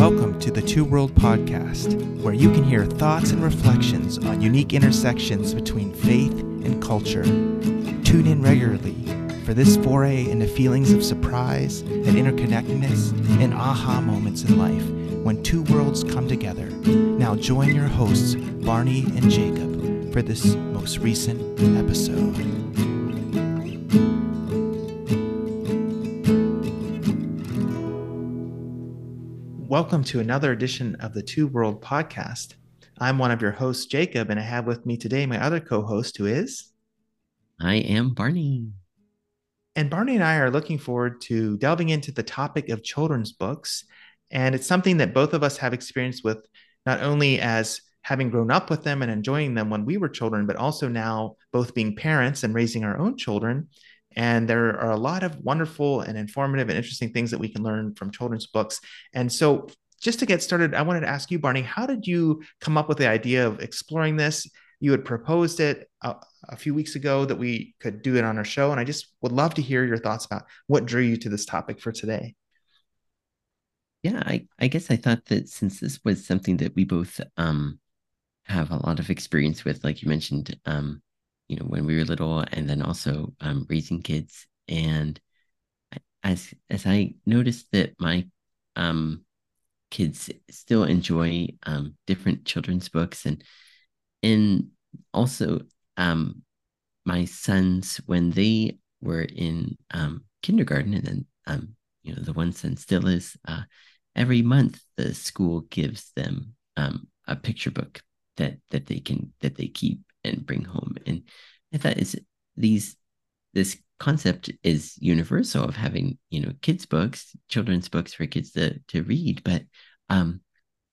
Welcome to the Two World Podcast, where you can hear thoughts and reflections on unique intersections between faith and culture. Tune in regularly for this foray into feelings of surprise and interconnectedness and aha moments in life when two worlds come together. Now join your hosts, Barney and Jacob, for this most recent episode. Welcome to another edition of the Two World Podcast. I'm one of your hosts, Jacob, and I have with me today my other co host, who is. I am Barney. And Barney and I are looking forward to delving into the topic of children's books. And it's something that both of us have experience with, not only as having grown up with them and enjoying them when we were children, but also now both being parents and raising our own children. And there are a lot of wonderful and informative and interesting things that we can learn from children's books. And so, just to get started, I wanted to ask you, Barney, how did you come up with the idea of exploring this? You had proposed it a, a, few weeks ago that we could do it on our show. And I just would love to hear your thoughts about what drew you to this topic for today. Yeah, I, I guess I thought that since this was something that we both um, have a lot of experience with, like you mentioned, um, you know, when we were little, and then also um, raising kids. And as as I noticed that my um, kids still enjoy um, different children's books, and and also um, my sons when they were in um, kindergarten, and then um, you know the one son still is. Uh, every month, the school gives them a picture book that that they can that they keep and bring home. And I thought is these this concept is universal of having you know kids books, children's books for kids to to read, but um,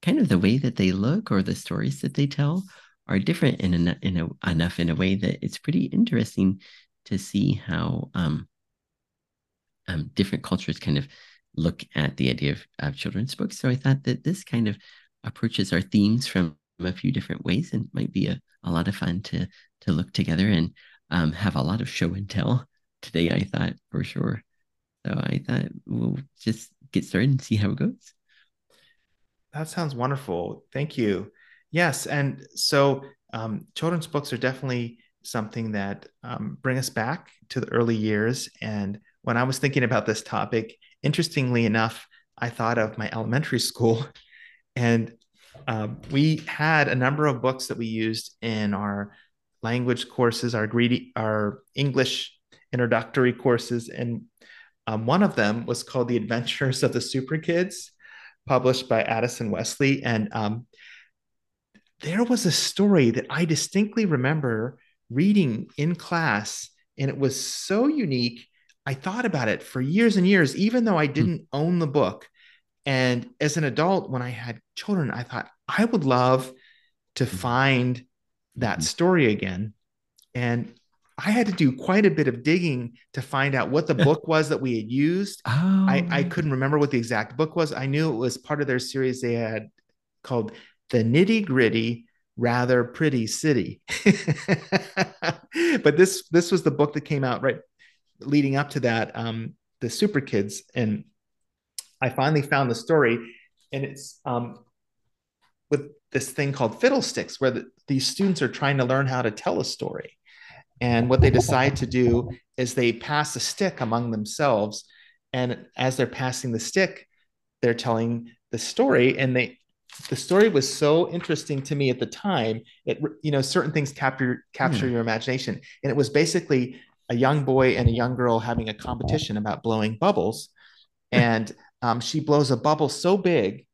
kind of the way that they look or the stories that they tell are different in a, in a, enough in a way that it's pretty interesting to see how um, um, different cultures kind of look at the idea of, of children's books. So I thought that this kind of approaches our themes from a few different ways and might be a, a lot of fun to to look together and um, have a lot of show and tell today. I thought for sure. So I thought we'll just get started and see how it goes. That sounds wonderful. Thank you. Yes, and so um, children's books are definitely something that um, bring us back to the early years. And when I was thinking about this topic, interestingly enough, I thought of my elementary school, and um, we had a number of books that we used in our language courses, our greedy, our English introductory courses, and um, one of them was called "The Adventures of the Super Kids," published by Addison Wesley, and um, there was a story that I distinctly remember reading in class, and it was so unique. I thought about it for years and years, even though I hmm. didn't mm. own the book. And as an adult, when I had children, I thought I would love to mm-hmm. find that mm-hmm. story again. And I had to do quite a bit of digging to find out what the book was that we had used. Oh. I, I couldn't remember what the exact book was. I knew it was part of their series they had called The Nitty Gritty Rather Pretty City. but this this was the book that came out right leading up to that, um, the Super Kids. And I finally found the story, and it's um, with this thing called Fiddlesticks, where the, these students are trying to learn how to tell a story. And what they decide to do is they pass a stick among themselves. And as they're passing the stick, they're telling the story. And they, the story was so interesting to me at the time. It, you know, certain things capture capture hmm. your imagination. And it was basically a young boy and a young girl having a competition about blowing bubbles. And um, she blows a bubble so big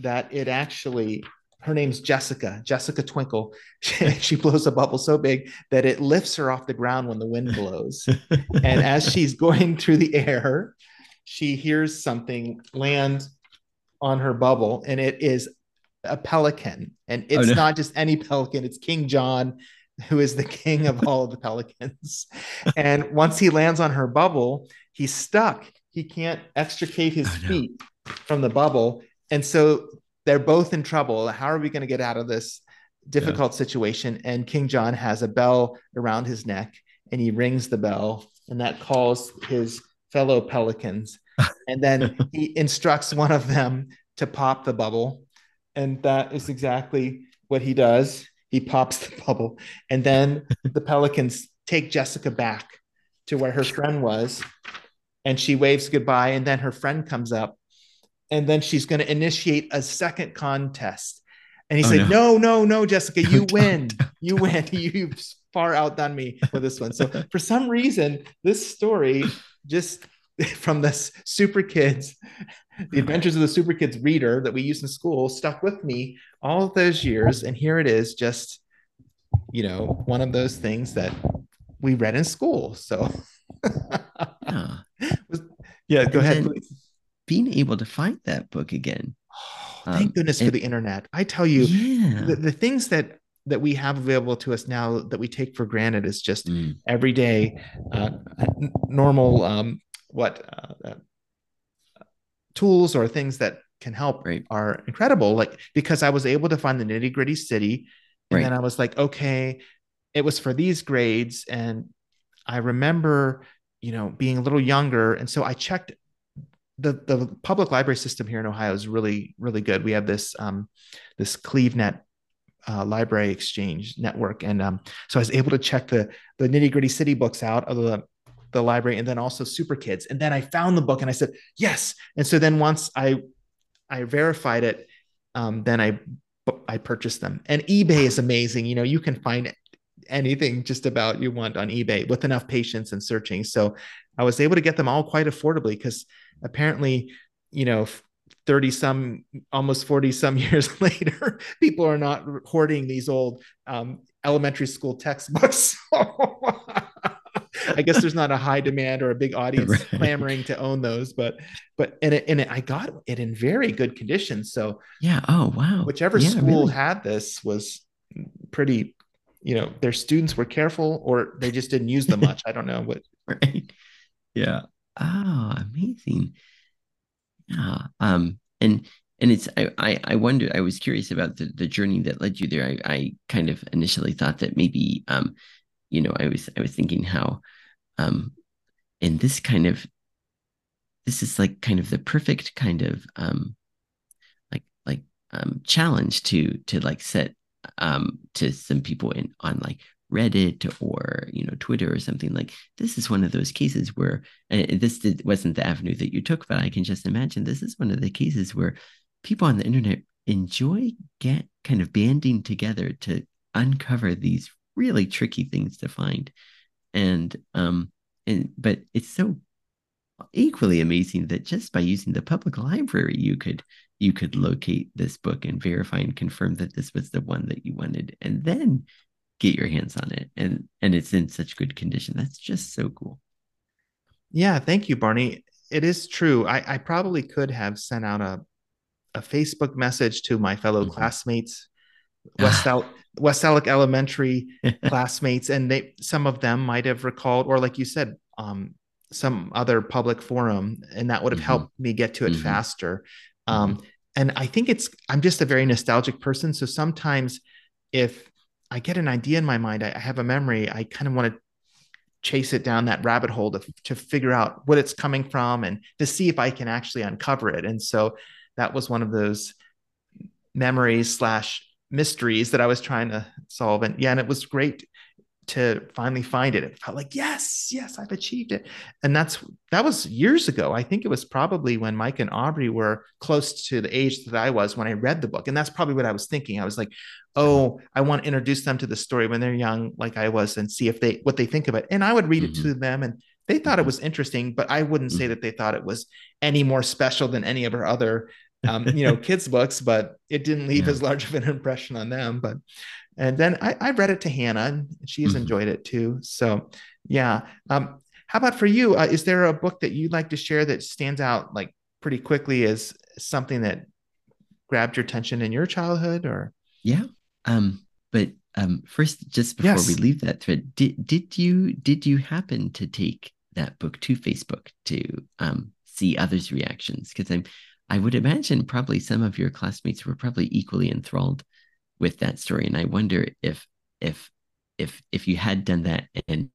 that it actually her name's Jessica, Jessica Twinkle. She, she, blows a bubble so big that it lifts her off the ground when the wind blows. and as she's going through the air, she hears something land on her bubble, and it is a pelican. And it's oh, no. not just any pelican, it's King John, who is the king of all of the pelicans. and once he lands on her bubble, he's stuck he can't extricate his oh, feet no. from the bubble. And so they're both in trouble. How are we going to get out of this difficult yeah. situation? And King John has a bell around his neck and he rings the bell, and that calls his fellow pelicans. and then he instructs one of them to to pop the bubble. And that is exactly what he does. He pops the bubble. And then the Pelicans take Jessica back to where her friend was. And she waves goodbye. And then her friend comes up. And then she's going to initiate a second contest. And he oh, said, no. no, no, no, Jessica, you win. You win. You've far outdone me with this one. So for some reason, this story just from this Super Kids, the hmm. Adventures of the Super Kids reader that we used in school, stuck with me all those years. And here it is, just you know, one of those things that we read in school. So yeah, yeah go ahead. Being able to find that book again. Oh, thank um, goodness for the internet. I tell you, yeah. the, the things that that we have available to us now that we take for granted is just mm. everyday, uh, normal, um, what uh, uh, tools or things that can help right. are incredible. Like because I was able to find the nitty gritty city, and right. then I was like, okay, it was for these grades, and I remember, you know, being a little younger, and so I checked. The, the public library system here in Ohio is really really good. We have this um, this CLEVNET uh, library exchange network. And um, so I was able to check the the nitty gritty city books out of the the library, and then also Super Kids. And then I found the book, and I said yes. And so then once I I verified it, um, then I I purchased them. And eBay is amazing. You know, you can find anything just about you want on eBay with enough patience and searching. So I was able to get them all quite affordably because apparently, you know, 30 some almost 40 some years later people are not hoarding these old um, elementary school textbooks i guess there's not a high demand or a big audience right. clamoring to own those but but and it, in it i got it in very good condition so yeah oh wow whichever yeah, school really. had this was pretty you know their students were careful or they just didn't use them much i don't know what right yeah oh amazing yeah. Um, and and it's I, I I wonder I was curious about the the journey that led you there. I I kind of initially thought that maybe um, you know, I was I was thinking how um in this kind of this is like kind of the perfect kind of um like like um challenge to to like set um to some people in on like Reddit or you know Twitter or something like this is one of those cases where this did, wasn't the avenue that you took, but I can just imagine this is one of the cases where people on the internet enjoy get kind of banding together to uncover these really tricky things to find, and um and but it's so equally amazing that just by using the public library you could you could locate this book and verify and confirm that this was the one that you wanted and then get your hands on it and and it's in such good condition that's just so cool yeah thank you barney it is true i i probably could have sent out a a facebook message to my fellow mm-hmm. classmates west out west alec elementary classmates and they some of them might have recalled or like you said um some other public forum and that would have mm-hmm. helped me get to it mm-hmm. faster um mm-hmm. And i think it's i'm just a very nostalgic person so sometimes if I get an idea in my mind, I, I have a memory, I kind of want to chase it down that rabbit hole to, to figure out what it's coming from and to see if I can actually uncover it. And so that was one of those memories slash mysteries that I was trying to solve. And yeah, and it was great to finally find it. It felt like, yes, yes, I've achieved it. And that's that was years ago. I think it was probably when Mike and Aubrey were close to the age that I was when I read the book. And that's probably what I was thinking. I was like, oh, I want to introduce them to the story when they're young, like I was, and see if they what they think of it. And I would read mm-hmm. it to them and they thought it mm-hmm. was interesting, but I wouldn't mm-hmm. say that they thought it was any more special than any of her other um, you know, kids' books, but it didn't leave yeah. as large of an impression on them. But and then I, I read it to Hannah, and she's mm-hmm. enjoyed it too. So, yeah. Um, how about for you? Uh, is there a book that you'd like to share that stands out like pretty quickly as something that grabbed your attention in your childhood, or? Yeah. Um, but um, first, just before yes. we leave that thread, did did you did you happen to take that book to Facebook to um, see others' reactions? Because I'm I would imagine probably some of your classmates were probably equally enthralled with that story. And I wonder if if if if you had done that and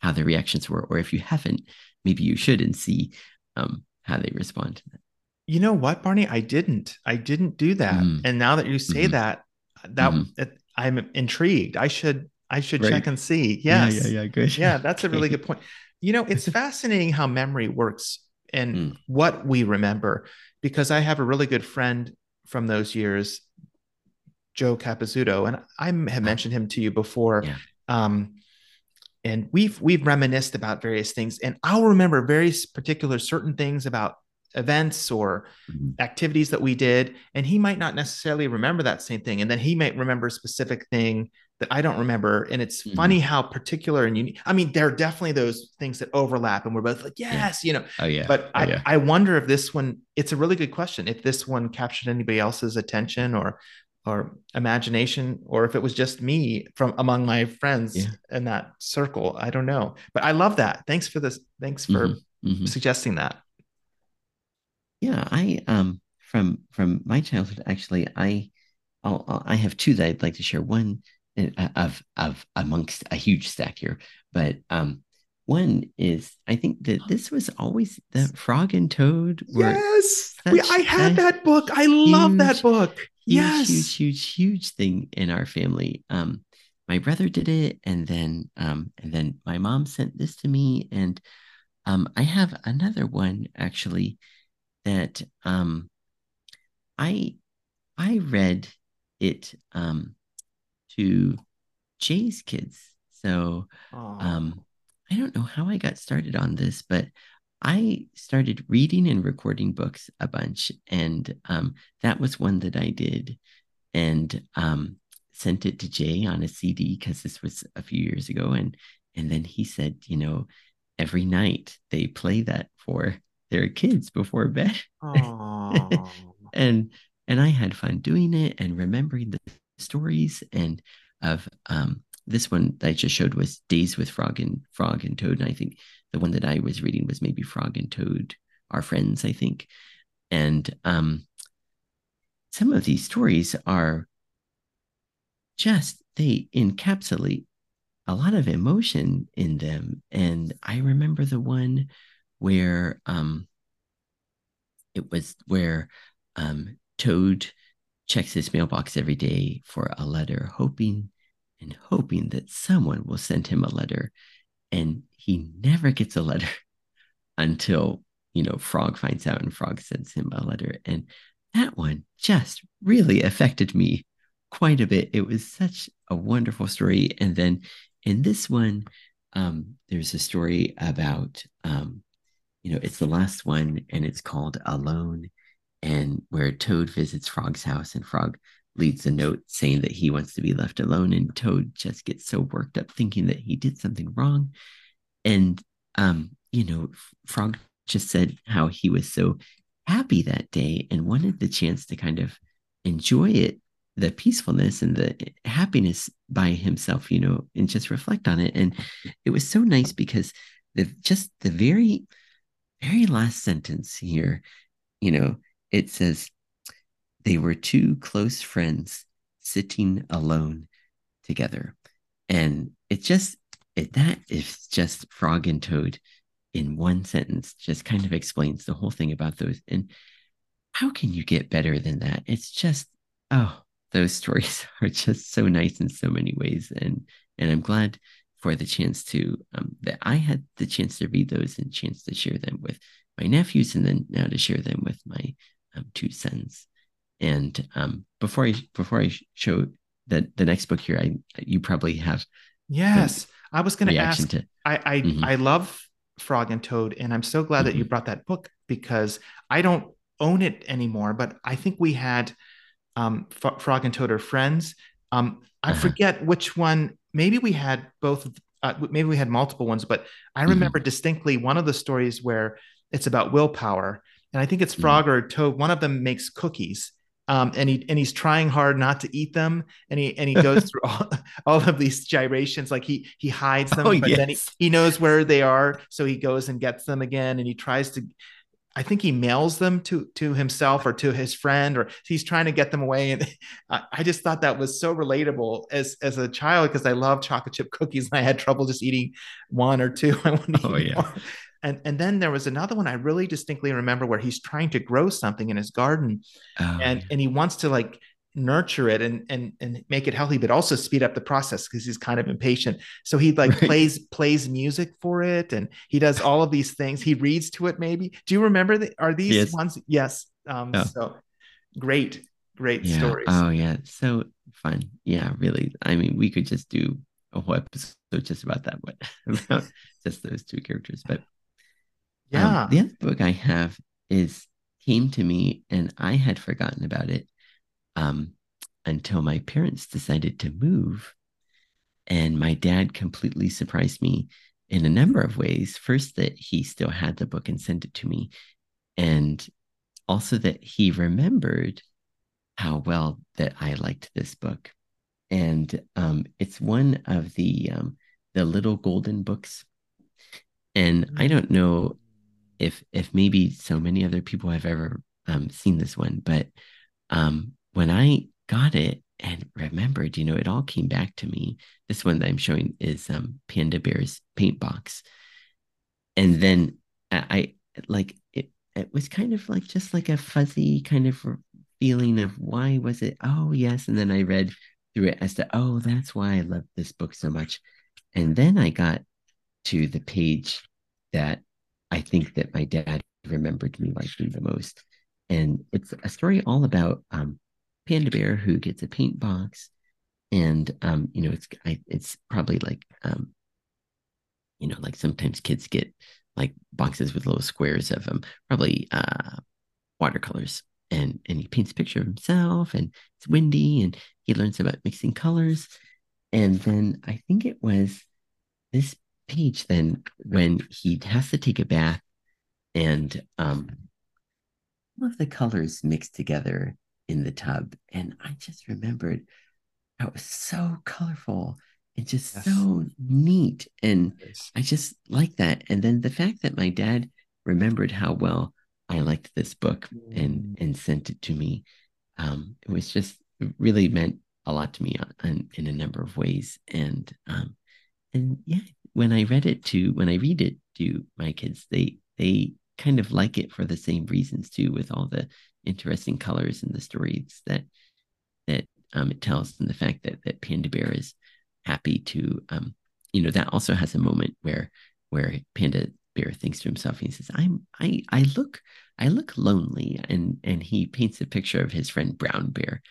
how the reactions were, or if you haven't, maybe you should and see um, how they respond to that. You know what, Barney? I didn't. I didn't do that. Mm, And now that you say mhm, that, that mhm. it, I'm intrigued. I should I should Right. check and see. Yeah, yeah, yeah. Good. Yeah, that's a really good point. You know, it's fascinating how memory works and Mm, what we remember because I have a really good friend from those years, Joe Capizzuto, and I have mentioned him to you before. yeah. Um, and we've we've reminisced about various things and i'll remember very particular certain things about events or Mhm, activities that we did and he might not necessarily remember that same thing and then he might remember a specific thing that i don't remember and it's funny mhm. how particular and unique i mean there are definitely those things that overlap and we're both like Yeah. yes you know Oh, yeah. but Oh, i yeah. i wonder if this one it's a really good question if this one captured anybody else's attention or or imagination or if it was just me from among my friends Yeah. in that circle i don't know but i love that thanks for this thanks for hmm suggesting that Yeah. I um from from my childhood, actually, I I'll, I'll- I have two that I'd like to share. One uh, of of amongst a huge stack here, but um, one is I think that this was always the Frog and Toad were yes we, i had that book i love that book huge, huge, yes huge, huge thing in our family. Um, my brother did it, and then um, and then my mom sent this to me, and um, I have another one actually that um I I read it um to Jay's kids. So um I don't know how I got started on this, but I started reading and recording books a bunch, and um, that was one that I did, and um, sent it to Jay on a CD because this was a few years ago, and and then he said, you know, every night they play that for their kids before bed, and and I had fun doing it and remembering the stories and of um this one that I just showed was Days with Frog and Frog and Toad, and I think the one that I was reading was maybe Frog and Toad are friends, I think. And um some of these stories are just they encapsulate a lot of emotion in them. And I remember the one where um it was where um, Toad checks his mailbox every day for a letter, hoping and hoping that someone will send him a letter. And he never gets a letter until, you know, Frog finds out and Frog sends him a letter. And that one just really affected me quite a bit. It was such a wonderful story. And then in this one, um, there's a story about um, you know, it's the last one and it's called Alone, and where Toad visits Frog's house and Frog leaves a note saying that he wants to be left alone, and Toad just gets so worked up thinking that he did something wrong. And um, you know, Frog just said how he was so happy that day and wanted the chance to kind of enjoy it, the peacefulness and the happiness by himself, you know, and just reflect on it. And it was so nice because the just the very very last sentence here, you know, it says they were two close friends sitting alone together. And it just, it, that is just Frog and Toad in one sentence, just kind of explains the whole thing about those. And how can you get better than that? It's just, oh, those stories are just so nice in so many ways. And, and I'm glad for the chance to um, that I had the chance to read those and chance to share them with my nephews, and then now to share them with my um, two sons. And um, before I before I show the the next book here, I you probably have yes i was going to ask to. i i Mhm, i love frog and toad and i'm so glad that you mhm, brought that book because i don't own it anymore but i think we had um, F- Frog and Toad are friends. Um, I uh-huh, forget which one. Maybe we had both. Uh, maybe we had multiple ones, but I remember mhm, distinctly one of the stories where it's about willpower, and I think it's mhm. Frog or Toad. One of them makes cookies, um, and he and he's trying hard not to eat them, and he and he goes through all, all of these gyrations. Like he he hides Oh them, but then he he knows where they are, so he goes and gets them again, and he tries to I think he mails them to to himself or to his friend, or he's trying to get them away. And I, I just thought that was so relatable as as a child because I love chocolate chip cookies and I had trouble just eating one or two. I wanted to Oh eat yeah. more. And and then there was another one I really distinctly remember where he's trying to grow something in his garden, Oh, and yeah. and he wants to like nurture it and and and make it healthy, but also speed up the process because he's kind of impatient. So he like Right. plays plays music for it, and he does all of these things. He reads to it. Maybe do you remember the, Are these Yes. ones? Yes. Um. Oh, So great, great yeah. stories. Oh, yeah. So fun. Yeah, really. I mean, we could just do a whole episode just about that, but about just those two characters. But um, Yeah. the other book I have is came to me and I had forgotten about it um, until my parents decided to move. And my dad completely surprised me in a number of ways. First, that he still had the book and sent it to me. And also that he remembered how well that I liked this book. And um, it's one of the um, the little golden books. And I don't know if if maybe so many other people have ever um, seen this one, but um, when I got it and remembered, you know, it all came back to me. This one that I'm showing is um, Panda Bear's paint box, and then I, I like it. It was kind of like just like a fuzzy kind of feeling of why was it? Oh yes, and then I read through it as to oh that's why I love this book so much, and then I got to the page that I think that my dad remembered me liking the most. And it's a story all about um, Panda Bear who gets a paint box, and um, you know it's I, it's probably like um, you know like sometimes kids get like boxes with little squares of them, probably uh, watercolors, and and he paints a picture of himself, and it's windy, and he learns about mixing colors, and then I think it was this page then when he has to take a bath and um all of the colors mixed together in the tub. And i just remembered how it was so colorful and just Yes. so neat. And Yes. i just like that. And then the fact that my dad remembered how well i liked this book and and sent it to me um it was just it really meant a lot to me on, on, in a number of ways. And um and yeah when i read it to when i read it to my kids they they kind of like it for the same reasons too with all the interesting colors and the stories that that um, it tells and the fact that that panda bear is happy to um you know that also has a moment where where panda bear thinks to himself he says i'm i i look i look lonely and and he paints a picture of his friend brown bear.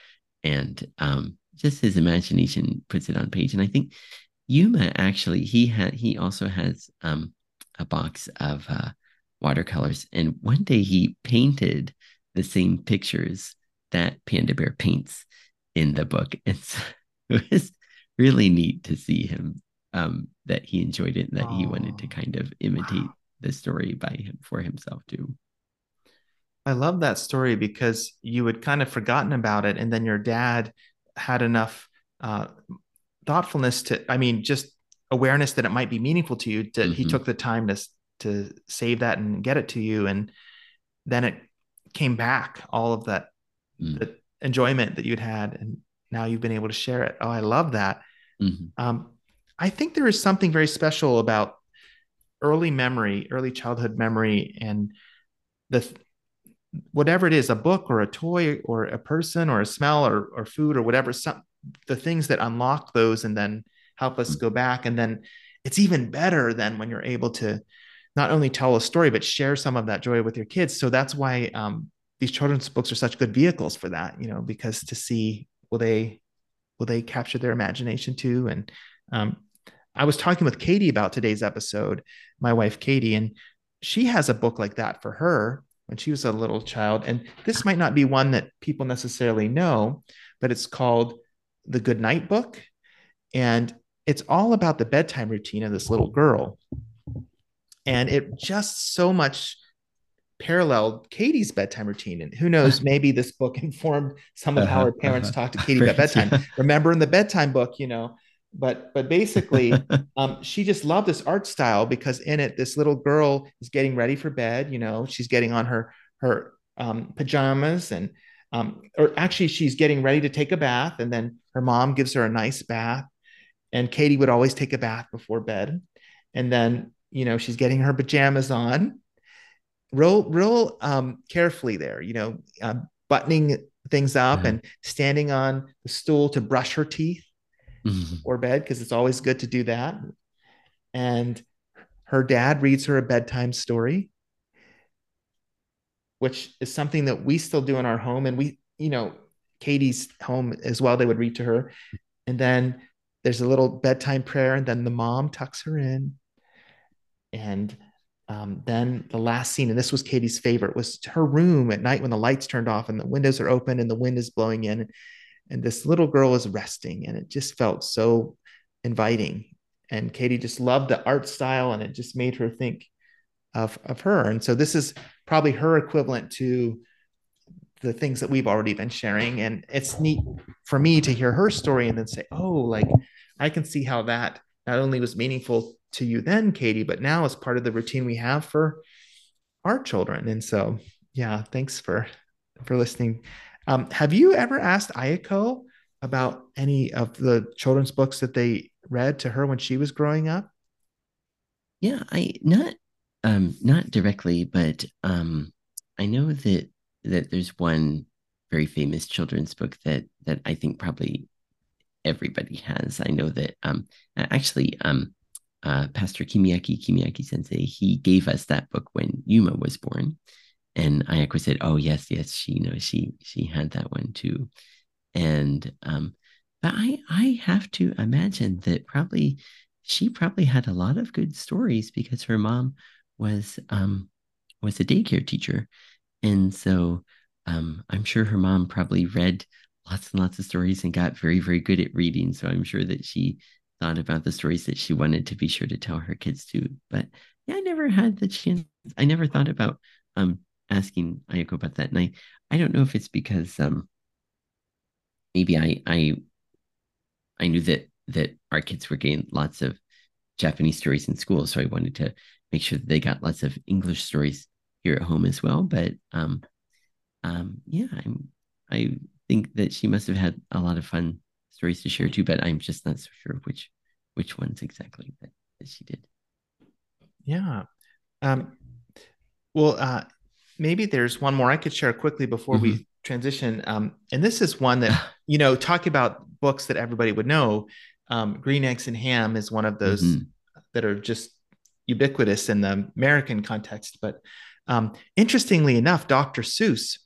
And um just his imagination puts it on page. And i think Yuma actually he had he also has um a box of uh watercolors and one day he painted the same pictures that Panda Bear paints in the book. And so it was really neat to see him um that he enjoyed it and that he wanted to Oh, kind of imitate wow. the story by him for himself too. I love that story because you had kind of forgotten about it, and then your dad had enough uh, thoughtfulness to, I mean, just awareness that it might be meaningful to you. That he hmm took the time to to save that and get it to you, and then it came back. All of that, Mm-hmm. the enjoyment that you'd had, and now you've been able to share it. Oh, I love that. hmm Um, I think there is something very special about early memory, early childhood memory, and the whatever it is a book or a toy or a person or a smell or, or food or whatever some the things that unlock those and then help us go back. And then it's even better than when you're able to not only tell a story but share some of that joy with your kids. So that's why um, these children's books are such good vehicles for that you know because to see will they will they capture their imagination too? And um, i was talking with katie about today's episode my wife katie and she has a book like that for her when she was a little child. And this might not be one that people necessarily know but it's called the good night book and it's all about the bedtime routine of this little girl and it just so much paralleled Katie's bedtime routine. And who knows, maybe this book informed some of how Uh-huh, her parents uh-huh. talked to Katie about bedtime. Yeah. Remember in the bedtime book, you know, but but basically, um, she just loved this art style because in it, this little girl is getting ready for bed. You know, she's getting on her her um, pajamas and um, or actually she's getting ready to take a bath, and then her mom gives her a nice bath, and Katie would always take a bath before bed, and then you know, she's getting her pajamas on, real, real um, carefully there, you know, uh, buttoning things up mm-hmm. and standing on the stool to brush her teeth mm-hmm. or bed because it's always good to do that. And her dad reads her a bedtime story, which is something that we still do in our home. And we, you know, Katie's home as well, they would read to her. And then there's a little bedtime prayer, and then the mom tucks her in. And um, then the last scene, and this was Katie's favorite, was her room at night when the lights turned off and the windows are open and the wind is blowing in. And this little girl is resting, and it just felt so inviting. And Katie just loved the art style, and it just made her think of, of her. And so this is probably her equivalent to the things that we've already been sharing. And it's neat for me to hear her story and then say, oh, like I can see how that not only was meaningful to you then, Katie, but now as part of the routine we have for our children. And so, yeah, thanks for for listening. Um, have you ever asked Ayako about any of the children's books that they read to her when she was growing up? Yeah, I not um not directly, but um I know that that there's one very famous children's book that that I think probably everybody has. I know that um actually um uh, Pastor Kimiaki Kimiaki Sensei he gave us that book when Yuma was born, and Ayako said, "Oh yes, yes, she knows she she had that one too," and um, but I I have to imagine that probably she probably had a lot of good stories because her mom was um was a daycare teacher and so um, I'm sure her mom probably read lots and lots of stories and got very, very good at reading. So I'm sure that she thought about the stories that she wanted to be sure to tell her kids too. But yeah, I never had the chance. I never thought about um, asking Ayako about that. And I, I don't know if it's because um, maybe I, I, I knew that that our kids were getting lots of Japanese stories in school, so I wanted to make sure that they got lots of English stories here at home as well. But um, um, yeah, I'm, I think that she must have had a lot of fun stories to share too. But I'm just not so sure which which ones exactly that, that she did. Yeah. Um, well, uh, maybe there's one more I could share quickly before mm-hmm. we transition. Um, and this is one that you know, talk about books that everybody would know. Um, Green Eggs and Ham is one of those mm-hmm. that are just ubiquitous in the American context, but um, interestingly enough, Dr. Seuss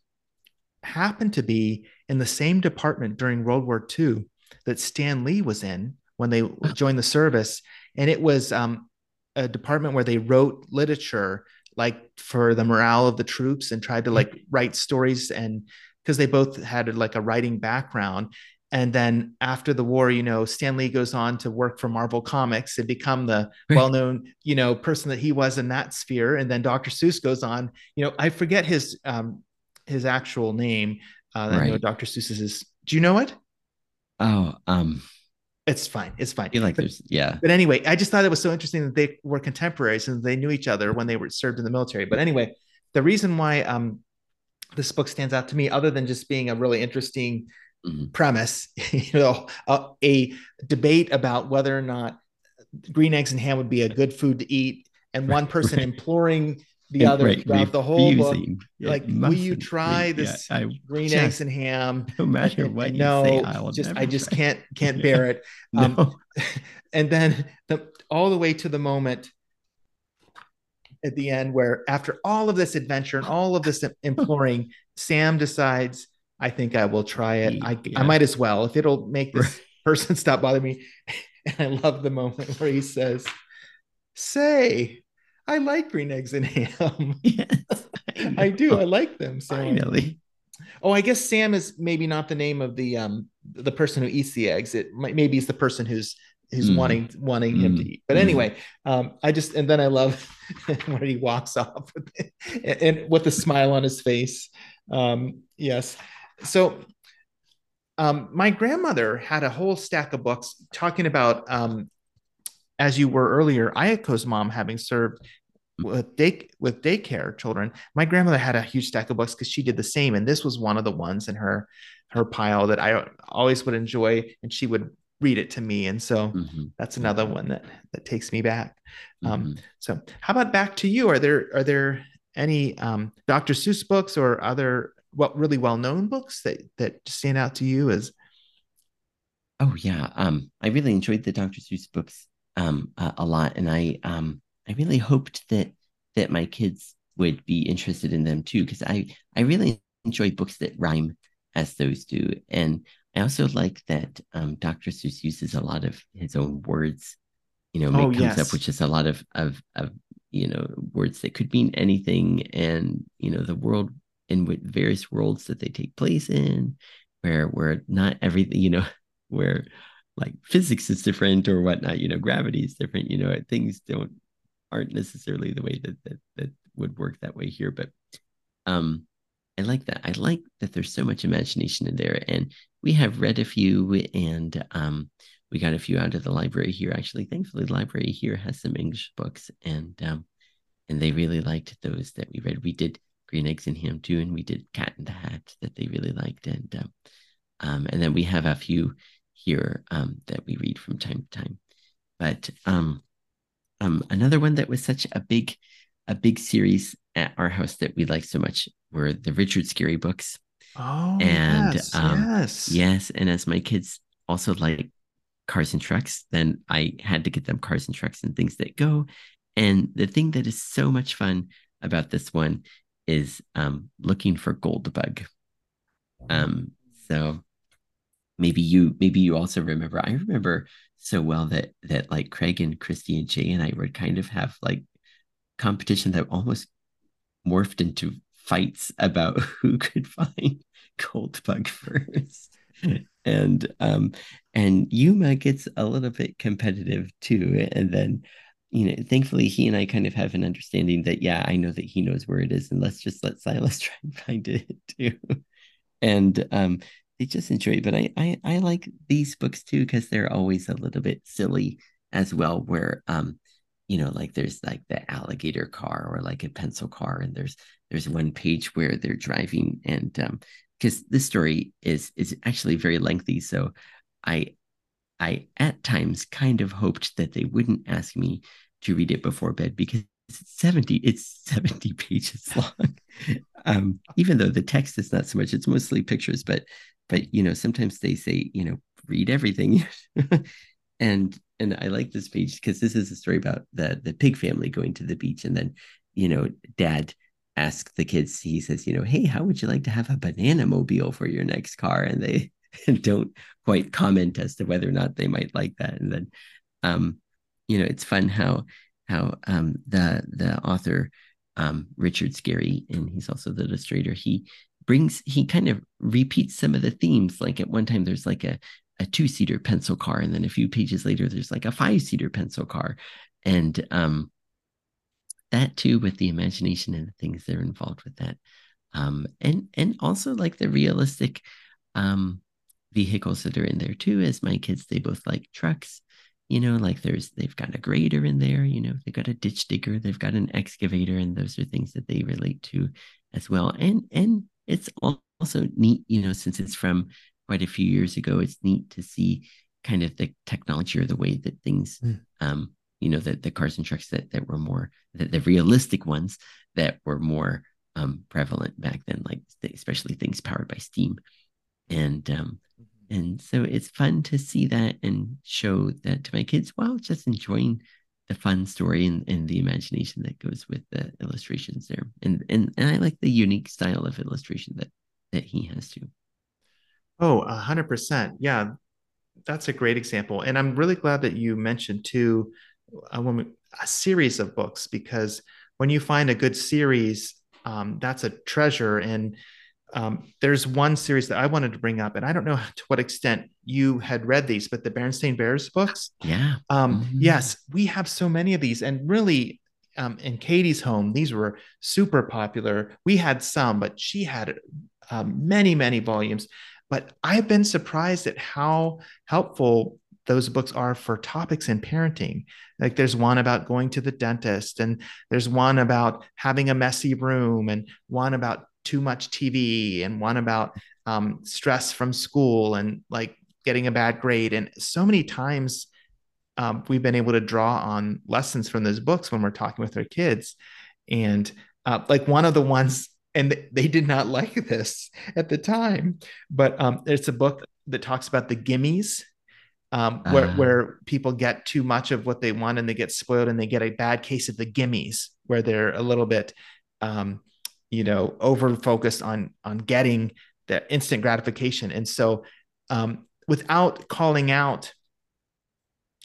happened to be in the same department during World War II that Stan Lee was in when they joined the service. And it was um, a department where they wrote literature like for the morale of the troops and tried to like write stories and because they both had like a writing background and then after the war you know stan lee goes on to work for marvel comics and become the well-known you know person that he was in that sphere. And then dr seuss goes on you know i forget his um his actual name uh right. i know dr seuss is do you know it? Oh um it's fine it's fine. You like but, there's yeah. but anyway i just thought it was so interesting that they were contemporaries and they knew each other when they were served in the military. But anyway the reason why um this book stands out to me other than just being a really interesting mm-hmm. premise, you know, a, a, debate about whether or not green eggs and ham would be a good food to eat, and one person right. imploring the and, other right, throughout the whole book, yeah, like, will you try this yeah, green just, eggs and ham? No matter what no, say, I just I just try. can't can't bear it. no. Um, and then the, all the way to the moment at the end where after all of this adventure and all of this imploring, Sam decides I think I will try it. I, yeah. I might as well if it'll make this person stop bothering me. And I love the moment where he says, Say, I like green eggs and ham. Yes, I, I do. I like them. So. Finally. Oh, I guess Sam is maybe not the name of the um the person who eats the eggs. It might maybe it's the person who's who's mm. wanting wanting mm. him to mm. eat. But mm. anyway, um, I just and then I love when he walks off with and, and with a smile on his face. Um, yes so um, my grandmother had a whole stack of books talking about um, as you were earlier ayako's mom having served with day with daycare children my grandmother had a huge stack of books because she did the same and this was one of the ones in her her pile that i always would enjoy and she would read it to me and so mm-hmm. that's another mm-hmm. one that that takes me back um, mm-hmm. so how about back to you are there are there any um, dr seuss books or other what really well-known books that that stand out to you as oh yeah um i really enjoyed the dr seuss books um uh, a lot and i um i really hoped that that my kids would be interested in them too because i i really enjoy books that rhyme as those do and I also like that um, Dr. Seuss uses a lot of his own words. You know, oh, comes yes. up with just a lot of, of of you know words that could mean anything, and you know the world in with various worlds that they take place in, where where not everything you know where like physics is different or whatnot. You know, gravity is different. You know, things don't aren't necessarily the way that that that would work that way here, but um I like that. I like that there's so much imagination in there. And we have read a few and um, we got a few out of the library here. Actually, thankfully, the library here has some English books and um, and they really liked those that we read. We did Green Eggs and Ham too, and we did Cat in the Hat that they really liked. And um, um, and then we have a few here um, that we read from time to time. But um, um, another one that was such a big a big series at our house that we like so much were the Richard Scarry books. Oh, and yes, um, yes, yes. And as my kids also like cars and trucks, then I had to get them cars and trucks and things that go. And the thing that is so much fun about this one is um, looking for Goldbug. Um, so maybe you maybe you also remember. I remember so well that that like Craig and Christy and Jay and I would kind of have like competition that almost morphed into fights about who could find Goldbug first. and um and Yuma gets a little bit competitive too. And then, you know, thankfully he and I kind of have an understanding that yeah, I know that he knows where it is, and let's just let Silas try and find it too. and um they just enjoy it. But I I, I like these books too because they're always a little bit silly as well, where um you know like there's like the alligator car or like a pencil car and there's there's one page where they're driving and um because this story is is actually very lengthy so i i at times kind of hoped that they wouldn't ask me to read it before bed because it's 70 it's 70 pages long um even though the text is not so much it's mostly pictures but but you know sometimes they say you know read everything and and I like this page because this is a story about the the pig family going to the beach, and then you know, dad asks the kids. He says, you know, hey, how would you like to have a banana mobile for your next car? And they don't quite comment as to whether or not they might like that. And then, um, you know, it's fun how how um, the the author um, Richard Scarry, and he's also the illustrator. He brings he kind of repeats some of the themes. Like at one time, there's like a a two seater pencil car, and then a few pages later, there's like a five seater pencil car, and um, that too with the imagination and the things that are involved with that, um, and and also like the realistic um, vehicles that are in there too. As my kids, they both like trucks. You know, like there's they've got a grader in there. You know, they've got a ditch digger, they've got an excavator, and those are things that they relate to as well. And and it's also neat, you know, since it's from quite a few years ago. It's neat to see kind of the technology or the way that things, mm. um, you know, that the cars and trucks that that were more that the realistic ones that were more um, prevalent back then, like especially things powered by steam, and um. And so it's fun to see that and show that to my kids while just enjoying the fun story and, and the imagination that goes with the illustrations there. And and and I like the unique style of illustration that that he has too. Oh, a hundred percent. Yeah, that's a great example, and I'm really glad that you mentioned too a, woman, a series of books because when you find a good series, um, that's a treasure. And um, there's one series that I wanted to bring up, and I don't know to what extent you had read these, but the Berenstain Bears books. Yeah. Um, mm-hmm. Yes, we have so many of these, and really, um, in Katie's home, these were super popular. We had some, but she had um, many, many volumes. But I've been surprised at how helpful those books are for topics in parenting. Like there's one about going to the dentist, and there's one about having a messy room, and one about too much TV, and one about um, stress from school, and like getting a bad grade. And so many times um, we've been able to draw on lessons from those books when we're talking with our kids. And uh, like one of the ones and they did not like this at the time but um, it's a book that talks about the gimmies um, where uh, where people get too much of what they want and they get spoiled and they get a bad case of the gimmies where they're a little bit um, you know over focused on on getting the instant gratification. And so um, without calling out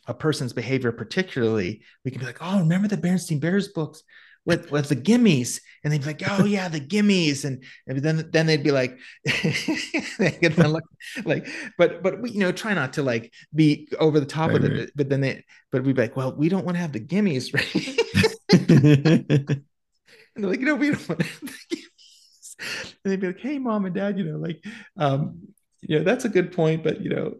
a person's behavior particularly we can be like oh remember the bernstein Bears books with with the gimmies? And they'd be like oh yeah the gimmies. And, and then then they'd be like they look like but but we you know try not to like be over the top right, of it right. but then they but we'd be like well we don't want to have the gimmies right and they're like you know we don't want to and they'd be like hey mom and dad you know like um you know that's a good point but you know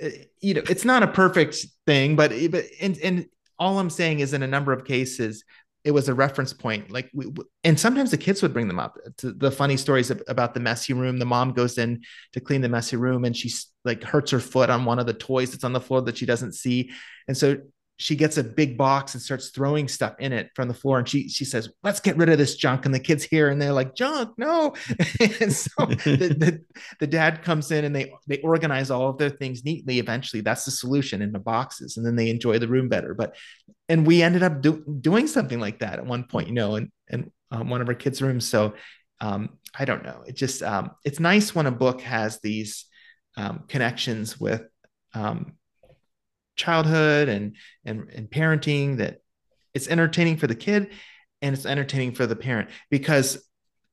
eh, you know it's not a perfect thing but but and and all i'm saying is in a number of cases it was a reference point like we, and sometimes the kids would bring them up to the funny stories about the messy room. The mom goes in to clean the messy room and she's like hurts her foot on one of the toys that's on the floor that she doesn't see. And so she gets a big box and starts throwing stuff in it from the floor. And she she says let's get rid of this junk. And the kids here and they're like junk no. And so the, the, the, dad comes in and they they organize all of their things neatly. Eventually that's the solution in the boxes. And then they enjoy the room better. But and we ended up do, doing something like that at one point you know in, in um, one of our kids rooms. So um, i don't know. It just um, it's nice when a book has these um, connections with um, childhood and and and parenting that it's entertaining for the kid and it's entertaining for the parent because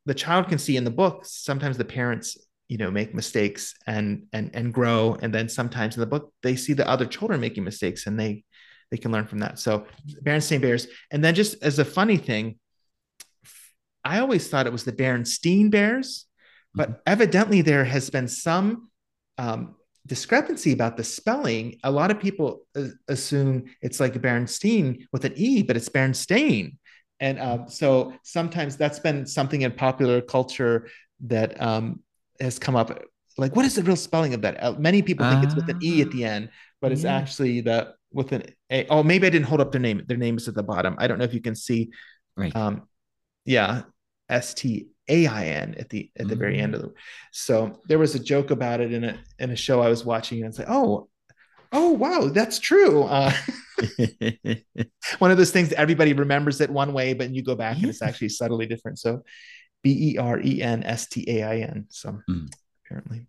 the child can see in the book sometimes the parents you know make mistakes and and and grow. And then sometimes in the book they see the other children making mistakes and they they can learn from that. So Berenstain Bears. And then just as a funny thing I always thought it was the Berenstein Bears but mm-hmm. evidently there has been some um, discrepancy about the spelling. A lot of people uh, assume it's like Berenstein with an E, but it's Berenstain. And um, so sometimes that's been something in popular culture that um, has come up. Like, what is the real spelling of that? Uh, many people think uh, it's with an E at the end, but it's yeah. actually the with an A. Oh, maybe I didn't hold up their name. Their name is at the bottom. I don't know if you can see. Right. Um, yeah, S T AIN at the at the mm. very end of the so there was a joke about it in a in a show I was watching and it's like oh oh wow that's true uh, one of those things that everybody remembers it one way but you go back yeah. and it's actually subtly different so b-e-r-e-n-s-t-a-i-n so mm. apparently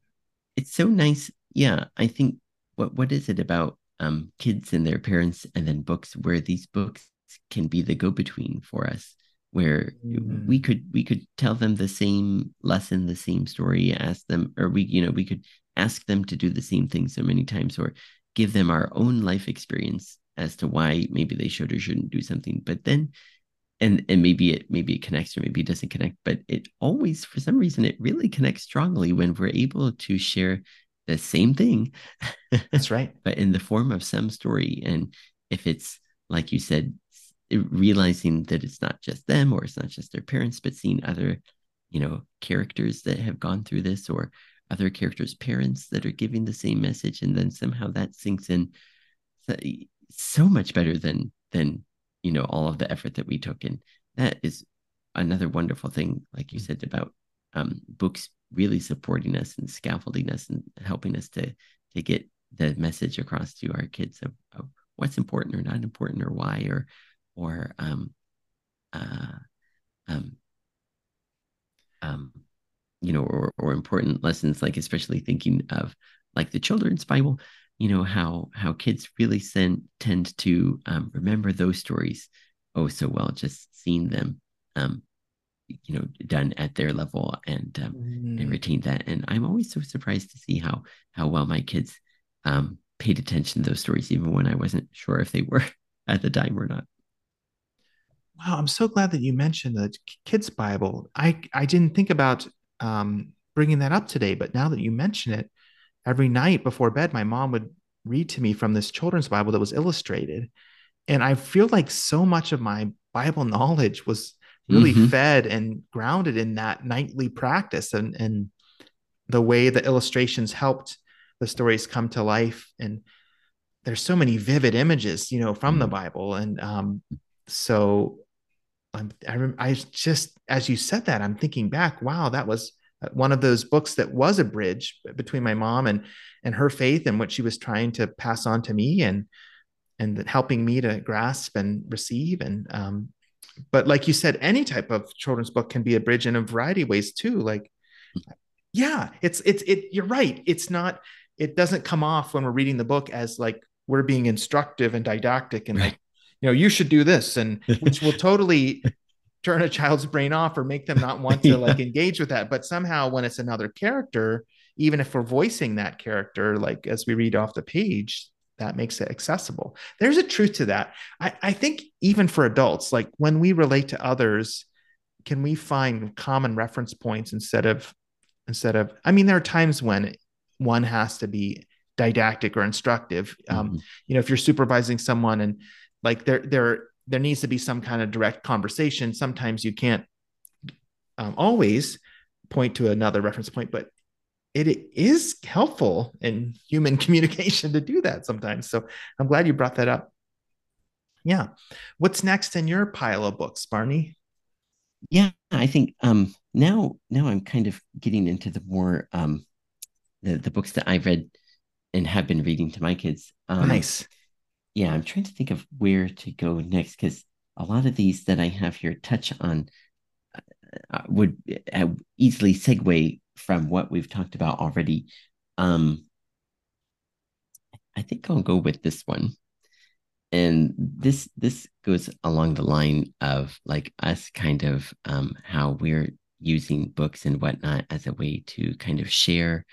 it's so nice yeah i think what what is it about um kids and their parents and then books where these books can be the go-between for us where mm. we could we could tell them the same lesson the same story ask them or we you know we could ask them to do the same thing so many times or give them our own life experience as to why maybe they should or shouldn't do something. But then and and maybe it maybe it connects or maybe it doesn't connect but it always for some reason it really connects strongly when we're able to share the same thing. That's right. But in the form of some story. And if it's like you said realizing that it's not just them or it's not just their parents, but seeing other, you know, characters that have gone through this or other characters' parents that are giving the same message, and then somehow that sinks in so much better than than you know all of the effort that we took. And that is another wonderful thing, like you said about um, books really supporting us and scaffolding us and helping us to to get the message across to our kids of, of what's important or not important or why or or um, uh, um, um, you know, or, or important lessons, like especially thinking of like the children's Bible, you know, how how kids really send, tend to um, remember those stories oh so well, just seeing them, um, you know, done at their level and um, mm. and retain that. And I'm always so surprised to see how how well my kids um, paid attention to those stories, even when I wasn't sure if they were at the time or not. Wow, I'm so glad that you mentioned the kids' Bible. I I didn't think about um, bringing that up today, but now that you mention it, every night before bed, my mom would read to me from this children's Bible that was illustrated, and I feel like so much of my Bible knowledge was really mm-hmm. fed and grounded in that nightly practice and and the way the illustrations helped the stories come to life and there's so many vivid images you know from mm-hmm. the bible and um so I'm, I, I just as you said that i'm thinking back wow that was one of those books that was a bridge between my mom and and her faith and what she was trying to pass on to me and and helping me to grasp and receive and um but like you said any type of children's book can be a bridge in a variety of ways too like yeah it's it's it you're right it's not it doesn't come off when we're reading the book as like we're being instructive and didactic and right. like you know you should do this and which will totally turn a child's brain off or make them not want to yeah. like engage with that but somehow when it's another character even if we're voicing that character like as we read off the page that makes it accessible there's a truth to that I, I think even for adults like when we relate to others can we find common reference points instead of instead of i mean there are times when one has to be didactic or instructive um, mm-hmm. you know if you're supervising someone and like there there there needs to be some kind of direct conversation. Sometimes you can't um, always point to another reference point but it is helpful in human communication to do that sometimes. So i'm glad you brought that up. Yeah. What's next in your pile of books barney? Yeah i think um now now i'm kind of getting into the more um the, the books that i've read and have been reading to my kids. Um, nice yeah i'm trying to think of where to go next because a lot of these that i have here touch on uh, uh would uh, easily segue from what we've talked about already. Um i think i'll go with this one. And this this goes along the line of like us kind of um, how we're using books and whatnot as a way to kind of share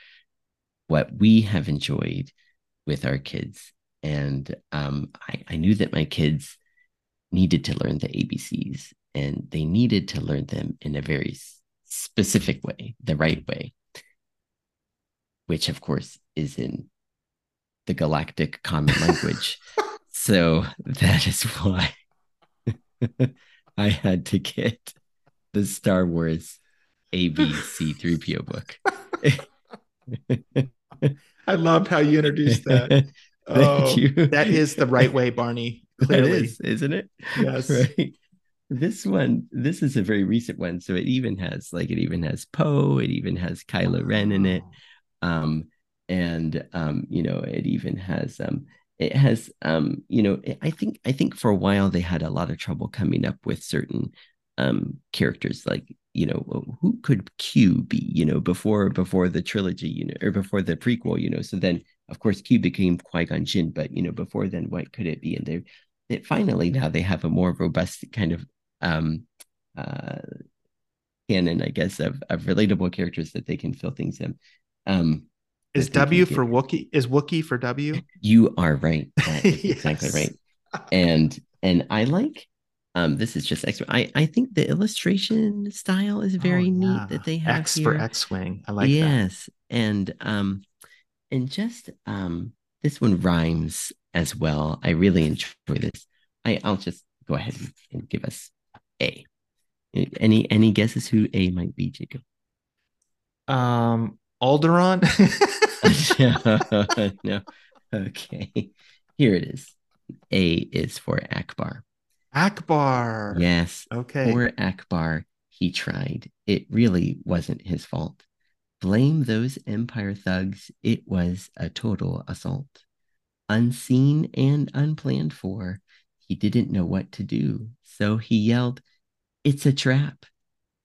what we have enjoyed with our kids and um, I, I knew that my kids needed to learn the abcs and they needed to learn them in a very specific way the right way which of course is in the galactic common language So that is why I had to get the Star Wars ABC 3PO book. I loved how you introduced that. Thank oh, you. That is the right way, Barney. Clearly. Is, isn't it? Yes. Right. This one, this is a very recent one. So it even has like it even has Poe, it even has Kylo Ren in it. Um, and um, you know, it even has um it has um you know i think i think for a while they had a lot of trouble coming up with certain um characters like you know who could q be you know before before the trilogy you know or before the prequel you know so then of course q became qui-gon jinn but you know before then what could it be and they it finally now they have a more robust kind of um uh canon i guess of of relatable characters that they can fill things in um is W for Wookiee? Is Wookiee for W? You are right. yes. Exactly right. And and I like um this is just extra. I I think the illustration style is very oh, yeah. neat that they have X here. for X-wing. I like yes. That. And um and just um this one rhymes as well. I really enjoy this. I I'll just go ahead and give us A. Any any guesses who A might be, Jacob? Um Alderaan? no. Okay. Here it is. A is for Ackbar. Ackbar. Yes. Okay. For Ackbar. he tried. It really wasn't his fault. Blame those Empire thugs. It was a total assault. Unseen and unplanned for, he didn't know what to do. So he yelled, It's a trap.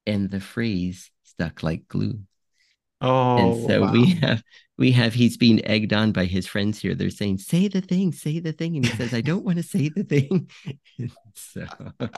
And the phrase stuck like glue. Oh, and so wow. we have we have he's being egged on by his friends here. They're saying, "Say the thing, say the thing," and he says, "I don't want to say the thing." so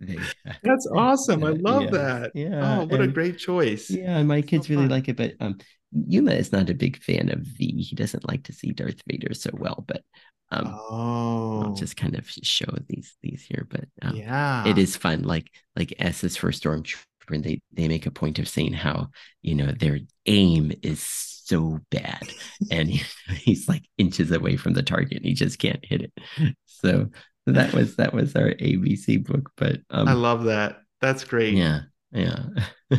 they, that's awesome. I love yeah, that. Yeah. Oh, what and, a great choice. Yeah, my kids so really like it, but um, Yuma is not a big fan of V. He doesn't like to see Darth Vader so well, but um, oh. I'll just kind of show these these here. But um, yeah, it is fun. Like like S is for Stormtrooper and they they make a point of saying how you know their aim is so bad and he, he's like inches away from the target and he just can't hit it so that was that was our abc book but um, i love that that's great yeah yeah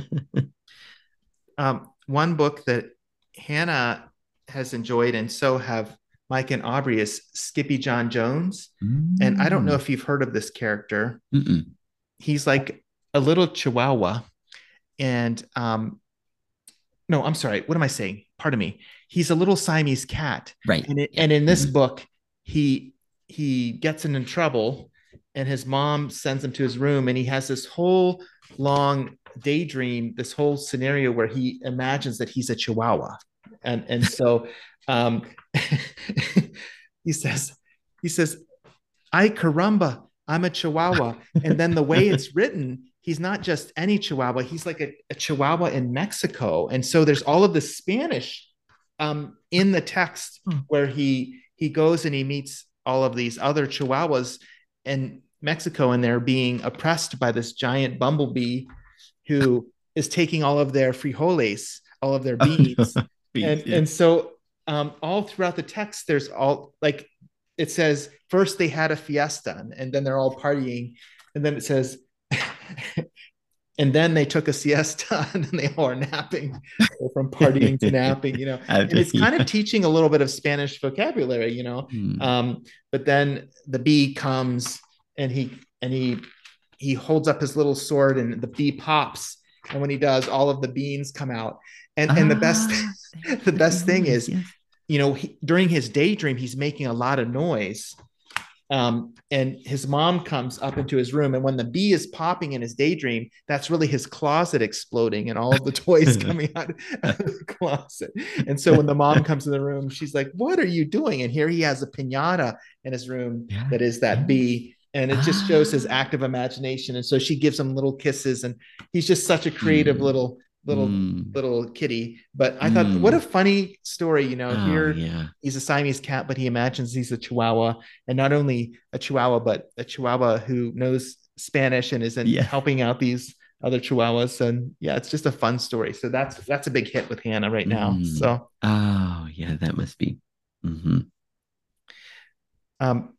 um, one book that hannah has enjoyed, and so have Mike and Aubrey, is Skippyjon Jones. Mm. And I don't know if you've heard of this character. Mm-mm. He's like a little chihuahua. And um, no, I'm sorry. What am I saying? Pardon me. He's a little Siamese cat. Right. And, it, and in this mm-hmm. book, he he gets in trouble and his mom sends him to his room and he has this whole long daydream this whole scenario where he imagines that he's a chihuahua and and so um he says he says i caramba i'm a chihuahua and then the way it's written he's not just any chihuahua he's like a, a chihuahua in mexico and so there's all of the spanish um in the text hmm. where he he goes and he meets all of these other chihuahuas in Mexico and they're being oppressed by this giant bumblebee who is taking all of their frijoles, all of their beans. beans and, yeah. and so um, all throughout the text, there's all like it says first they had a fiesta and then they're all partying. And then it says, and then they took a siesta and then they all are napping from partying to napping, you know. And it's kind of teaching a little bit of Spanish vocabulary, you know. Hmm. Um, but then the bee comes and he and he he holds up his little sword and the bee pops and when he does all of the beans come out and and the best ah, the best thing is yes. you know he, during his daydream he's making a lot of noise um, and his mom comes up into his room and when the bee is popping in his daydream that's really his closet exploding and all of the toys coming out of the closet and so when the mom comes in the room she's like what are you doing and here he has a piñata in his room yeah. that is that bee and it just shows his ah. active imagination and so she gives him little kisses and he's just such a creative mm. little little mm. little kitty but i mm. thought what a funny story you know oh, here yeah. he's a siamese cat but he imagines he's a chihuahua and not only a chihuahua but a chihuahua who knows spanish and is yeah. helping out these other chihuahuas and yeah it's just a fun story so that's that's a big hit with hannah right now mm. so oh yeah that must be mm-hmm. um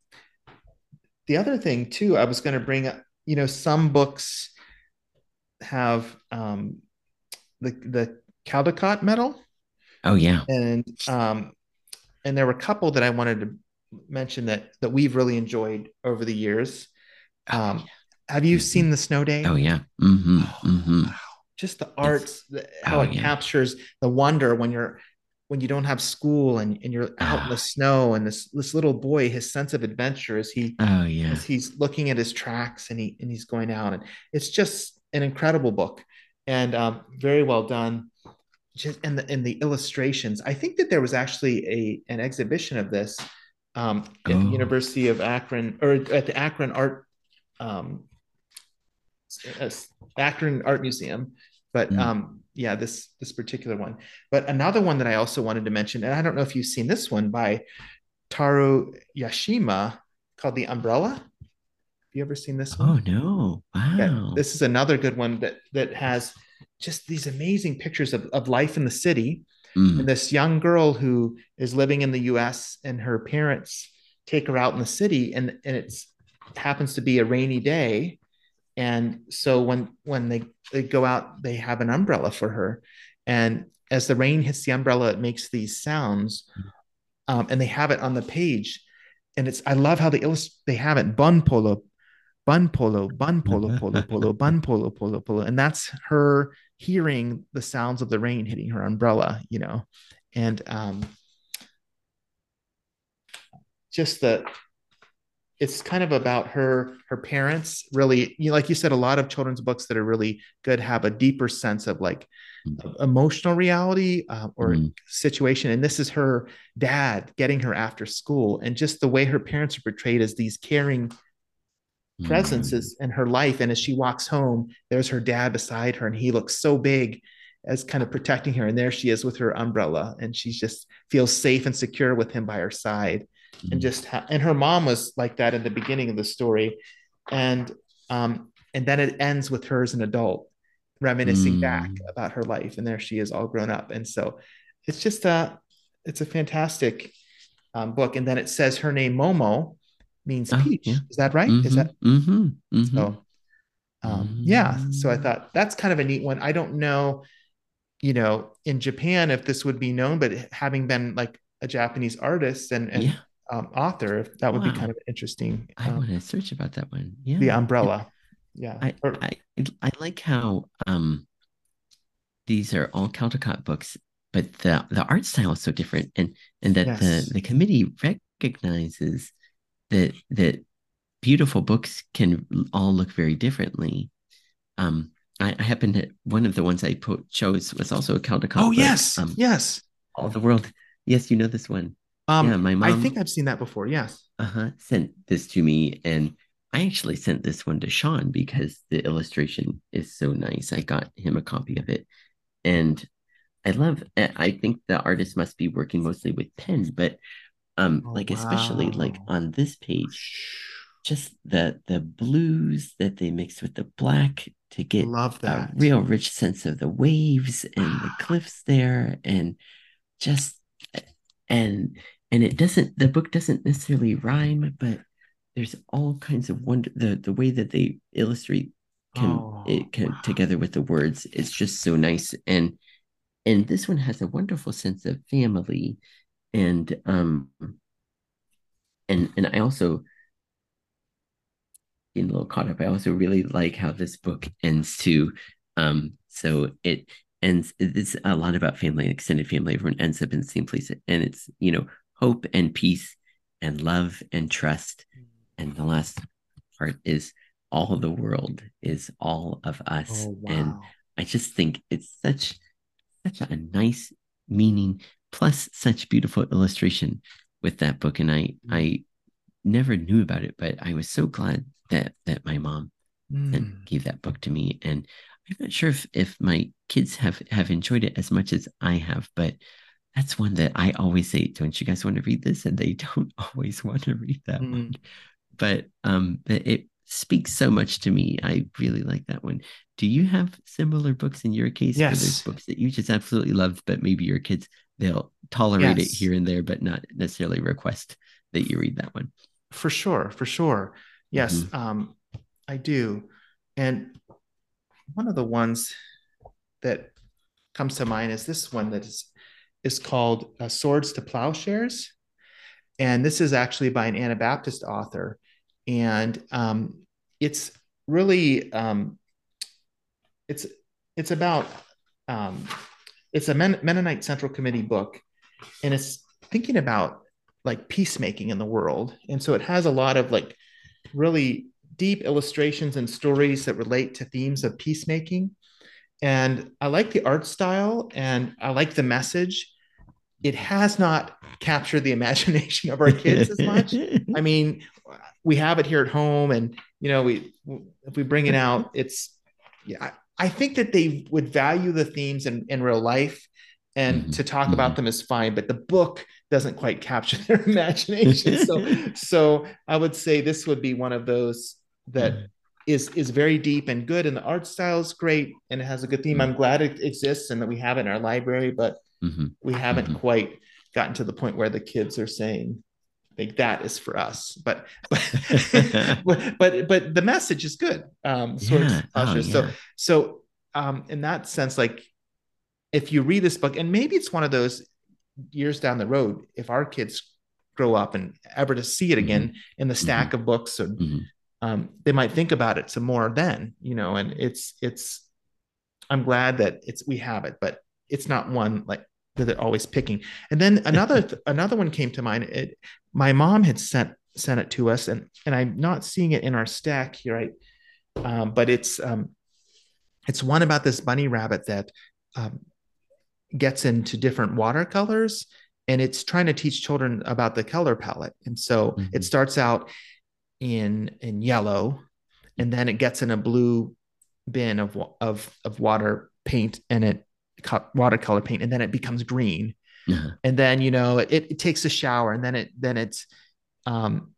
the other thing too, I was going to bring up, you know, some books have um, the the Caldecott medal. Oh yeah, and um, and there were a couple that I wanted to mention that that we've really enjoyed over the years. Oh, um, oh, yeah. Have you mm-hmm. seen the Snow Day? Oh yeah, mm-hmm. Oh, mm-hmm. Wow. just the arts, the, how oh, it yeah. captures the wonder when you're when you don't have school and, and you're out in the ah. snow and this this little boy his sense of adventure as he oh yeah as he's looking at his tracks and he and he's going out and it's just an incredible book and um, very well done just and the and the illustrations i think that there was actually a an exhibition of this um, at oh. the university of akron or at the akron art um, akron art museum but mm. um, yeah, this this particular one. But another one that I also wanted to mention, and I don't know if you've seen this one by Taro Yashima called The Umbrella. Have you ever seen this one? Oh no. Wow. Yeah, this is another good one that that has just these amazing pictures of, of life in the city. Mm. And this young girl who is living in the US and her parents take her out in the city and, and it's happens to be a rainy day and so when when they, they go out they have an umbrella for her and as the rain hits the umbrella it makes these sounds um, and they have it on the page and it's i love how they illustrate they have it bun polo bun polo bun polo polo polo bun polo polo polo and that's her hearing the sounds of the rain hitting her umbrella you know and um just the it's kind of about her her parents really you know, like you said a lot of children's books that are really good have a deeper sense of like mm. emotional reality uh, or mm. situation and this is her dad getting her after school and just the way her parents are portrayed as these caring mm. presences in her life and as she walks home there's her dad beside her and he looks so big as kind of protecting her and there she is with her umbrella and she just feels safe and secure with him by her side and mm-hmm. just ha- and her mom was like that in the beginning of the story and um and then it ends with her as an adult reminiscing mm. back about her life and there she is all grown up and so it's just a it's a fantastic um, book and then it says her name momo means oh, peach yeah. is that right mm-hmm, is that mm-hmm, mm-hmm. so um, yeah so i thought that's kind of a neat one i don't know you know, in Japan, if this would be known, but having been like a Japanese artist and, and yeah. um, author, that would wow. be kind of interesting. I um, want to search about that one. Yeah. The umbrella. Yeah. I, or, I, I like how um, these are all Caldecott books, but the, the art style is so different and, and that yes. the, the committee recognizes that, that beautiful books can all look very differently. Um, I, I happen to one of the ones I put, chose was also a Caldecott. Oh book. yes, um, yes. All the world. Yes, you know this one. Um, yeah, my mom. I think I've seen that before. Yes. Uh huh. Sent this to me, and I actually sent this one to Sean because the illustration is so nice. I got him a copy of it, and I love. I think the artist must be working mostly with pen, but um, oh, like wow. especially like on this page just the the blues that they mix with the black to get Love that. a real rich sense of the waves and the cliffs there and just and and it doesn't the book doesn't necessarily rhyme but there's all kinds of wonder the the way that they illustrate can oh, it can wow. together with the words it's just so nice and and this one has a wonderful sense of family and um and and I also getting a little caught up. I also really like how this book ends too. Um, so it ends. It's a lot about family, extended family. Everyone ends up in the same place, and it's you know hope and peace and love and trust. And the last part is all the world is all of us. Oh, wow. And I just think it's such such a nice meaning plus such beautiful illustration with that book. And I I never knew about it, but I was so glad that that my mom mm. gave that book to me. And I'm not sure if if my kids have have enjoyed it as much as I have, but that's one that I always say, don't you guys want to read this? And they don't always want to read that mm. one. But um it speaks so much to me. I really like that one. Do you have similar books in your case? Yes. There's books that you just absolutely love, but maybe your kids they'll tolerate yes. it here and there, but not necessarily request that you read that one. For sure, for sure. Yes, mm-hmm. um, I do. And one of the ones that comes to mind is this one that is is called uh, Swords to Plowshares, and this is actually by an Anabaptist author, and um, it's really um, it's it's about um, it's a Men- Mennonite Central Committee book, and it's thinking about like peacemaking in the world. And so it has a lot of like really deep illustrations and stories that relate to themes of peacemaking. And I like the art style and I like the message. It has not captured the imagination of our kids as much. I mean, we have it here at home and you know, we if we bring it out, it's yeah, I think that they would value the themes in, in real life and mm-hmm. to talk mm-hmm. about them is fine but the book doesn't quite capture their imagination so so i would say this would be one of those that mm-hmm. is is very deep and good and the art style is great and it has a good theme i'm mm-hmm. glad it exists and that we have it in our library but mm-hmm. we haven't mm-hmm. quite gotten to the point where the kids are saying like that is for us but but but, but the message is good um yeah. oh, yeah. so so um in that sense like if you read this book, and maybe it's one of those years down the road, if our kids grow up and ever to see it again mm-hmm. in the stack mm-hmm. of books, or, mm-hmm. um, they might think about it some more then, you know, and it's, it's, I'm glad that it's, we have it, but it's not one like that they're always picking. And then another, another one came to mind. It, my mom had sent, sent it to us and, and I'm not seeing it in our stack here. Right. Um, but it's, um, it's one about this bunny rabbit that um, gets into different watercolors and it's trying to teach children about the color palette. And so mm-hmm. it starts out in in yellow and then it gets in a blue bin of of of water paint and it watercolor paint and then it becomes green. Uh-huh. And then you know it, it takes a shower and then it then it's um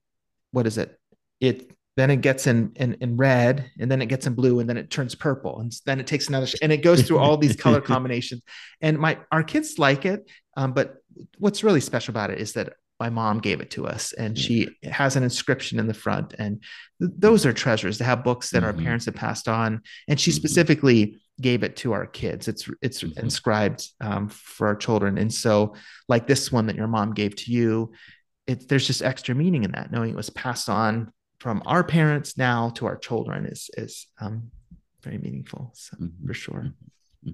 what is it? It then it gets in, in in red and then it gets in blue and then it turns purple and then it takes another sh- and it goes through all these color combinations and my our kids like it um, but what's really special about it is that my mom gave it to us and she has an inscription in the front and th- those are treasures to have books that mm-hmm. our parents have passed on and she mm-hmm. specifically gave it to our kids. It's it's mm-hmm. inscribed um, for our children, and so like this one that your mom gave to you, it, there's just extra meaning in that, knowing it was passed on from our parents now to our children is is um, very meaningful. So mm-hmm. for sure. Mm-hmm.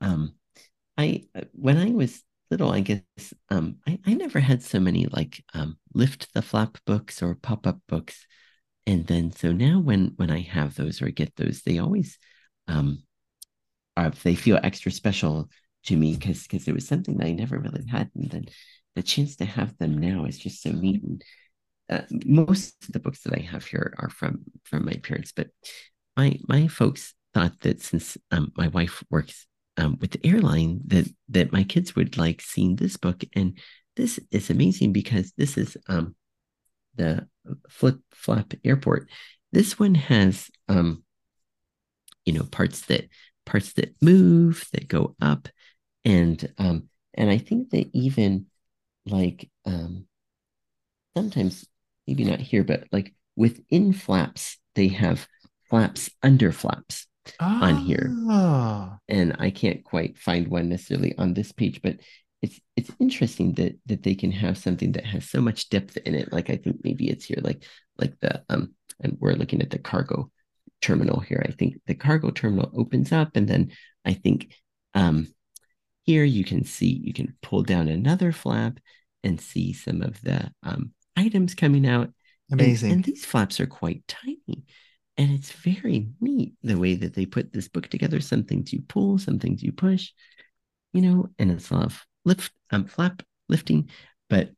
Um, I when I was little, I guess um, I, I never had so many like um, lift the flap books or pop up books, and then so now when when I have those or get those, they always um, are, they feel extra special to me because because it was something that I never really had, and then the chance to have them now is just so neat. And uh, most of the books that I have here are from from my parents, but my my folks thought that since um, my wife works um, with the airline that that my kids would like seeing this book and this is amazing because this is um, the flip flap airport this one has um, you know parts that parts that move that go up and um, and i think that even like um, sometimes maybe not here but like within flaps they have flaps under flaps oh. on here. Ah. And I can't quite find one necessarily on this page, but it's it's interesting that that they can have something that has so much depth in it. Like I think maybe it's here, like like the um, and we're looking at the cargo terminal here. I think the cargo terminal opens up, and then I think um, here you can see you can pull down another flap and see some of the um, items coming out. Amazing. And, and these flaps are quite tiny. And it's very neat the way that they put this book together. Some things you pull, some things you push, you know, and it's a lot of lift, um, flap lifting, but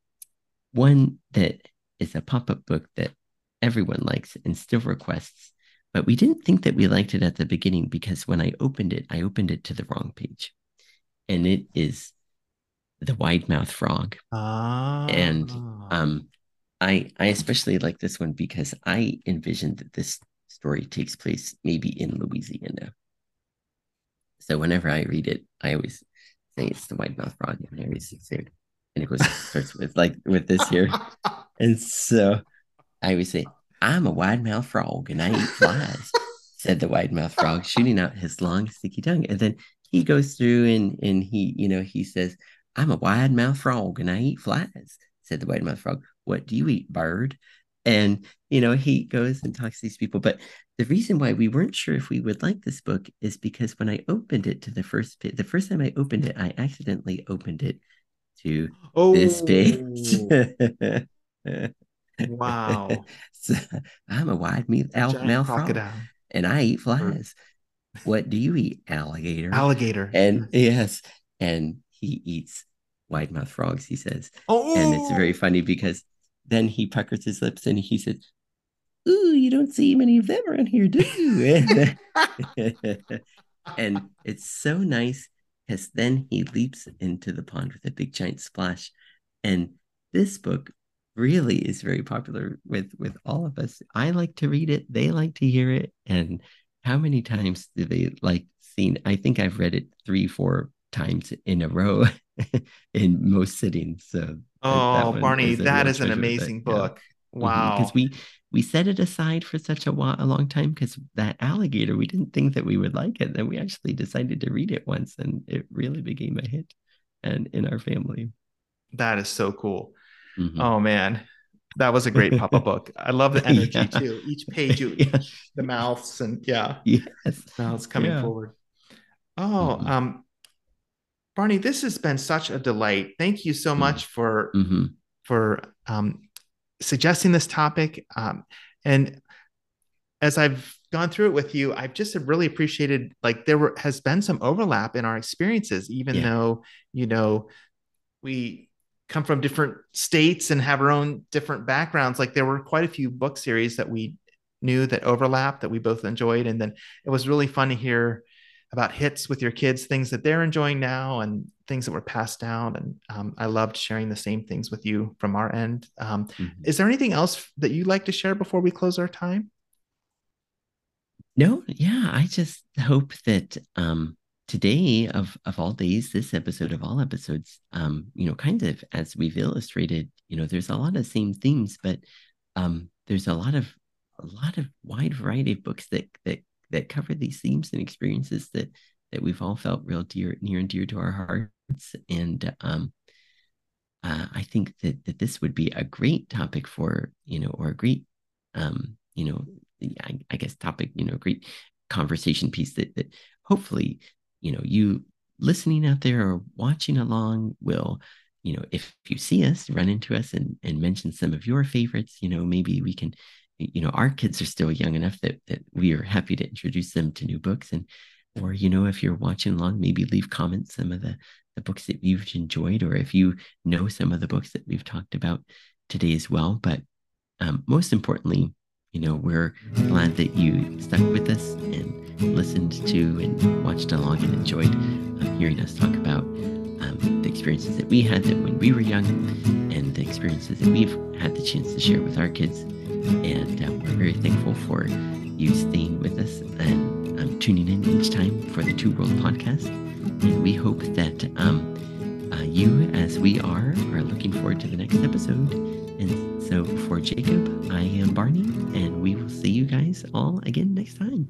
one that is a pop up book that everyone likes and still requests. But we didn't think that we liked it at the beginning because when I opened it, I opened it to the wrong page. And it is the wide mouth frog. Ah. And um, I I especially like this one because I envisioned that this story takes place maybe in Louisiana. So whenever I read it, I always say it's the white mouth frog, and I always say, and it goes starts with like with this here, and so I always say, "I'm a wide mouth frog and I eat flies," said the wide mouth frog, shooting out his long sticky tongue, and then he goes through and and he you know he says, "I'm a wide mouth frog and I eat flies," said the wide mouth frog. What do you eat, bird? And you know he goes and talks to these people. But the reason why we weren't sure if we would like this book is because when i opened it to the first the first time i opened it i accidentally opened it to oh. this page. Wow. So, i'm a wide mouth and i eat flies. What do you eat alligator? Alligator and yes. and he eats wide mouth frogs he says. Oh. and it's very funny because then he puckers his lips and he says, Ooh, you don't see many of them around here, do you? and it's so nice because then he leaps into the pond with a big giant splash. And this book really is very popular with with all of us. I like to read it, they like to hear it. And how many times do they like seen? I think I've read it three, four times in a row in most sittings. So oh, Barney, that is an amazing book. Yeah. Wow, because mm-hmm. we we set it aside for such a, while, a long time because that alligator we didn't think that we would like it. Then we actually decided to read it once, and it really became a hit, and in our family. That is so cool. Mm-hmm. Oh man, that was a great pop-up book. I love the energy yeah. too. Each page, you, yeah. the mouths and yeah, yes, mouths coming forward. Oh, mm-hmm. um, Barney, this has been such a delight. Thank you so mm-hmm. much for mm-hmm. for um, suggesting this topic. Um, and as I've gone through it with you, I've just really appreciated like there were, has been some overlap in our experiences, even yeah. though you know we come from different states and have our own different backgrounds. Like there were quite a few book series that we knew that overlapped that we both enjoyed, and then it was really fun to hear about hits with your kids, things that they're enjoying now and things that were passed down. And um, I loved sharing the same things with you from our end. Um, mm-hmm. Is there anything else that you'd like to share before we close our time? No, yeah, I just hope that um, today of of all days, this episode of all episodes, um, you know, kind of as we've illustrated, you know, there's a lot of same themes, but um, there's a lot of a lot of wide variety of books that that that cover these themes and experiences that that we've all felt real dear near and dear to our hearts. And um uh, I think that that this would be a great topic for you know or a great um you know I, I guess topic you know great conversation piece that that hopefully you know you listening out there or watching along will you know if you see us run into us and and mention some of your favorites you know maybe we can you know our kids are still young enough that that we are happy to introduce them to new books and or you know if you're watching along maybe leave comments some of the the books that you've enjoyed or if you know some of the books that we've talked about today as well. But um, most importantly you know we're glad that you stuck with us and listened to and watched along and enjoyed um, hearing us talk about um, experiences that we had that when we were young and the experiences that we've had the chance to share with our kids and um, we're very thankful for you staying with us and um, tuning in each time for the Two World podcast. And we hope that um, uh, you, as we are, are looking forward to the next episode. And so for Jacob, I am Barney, and we will see you guys all again next time.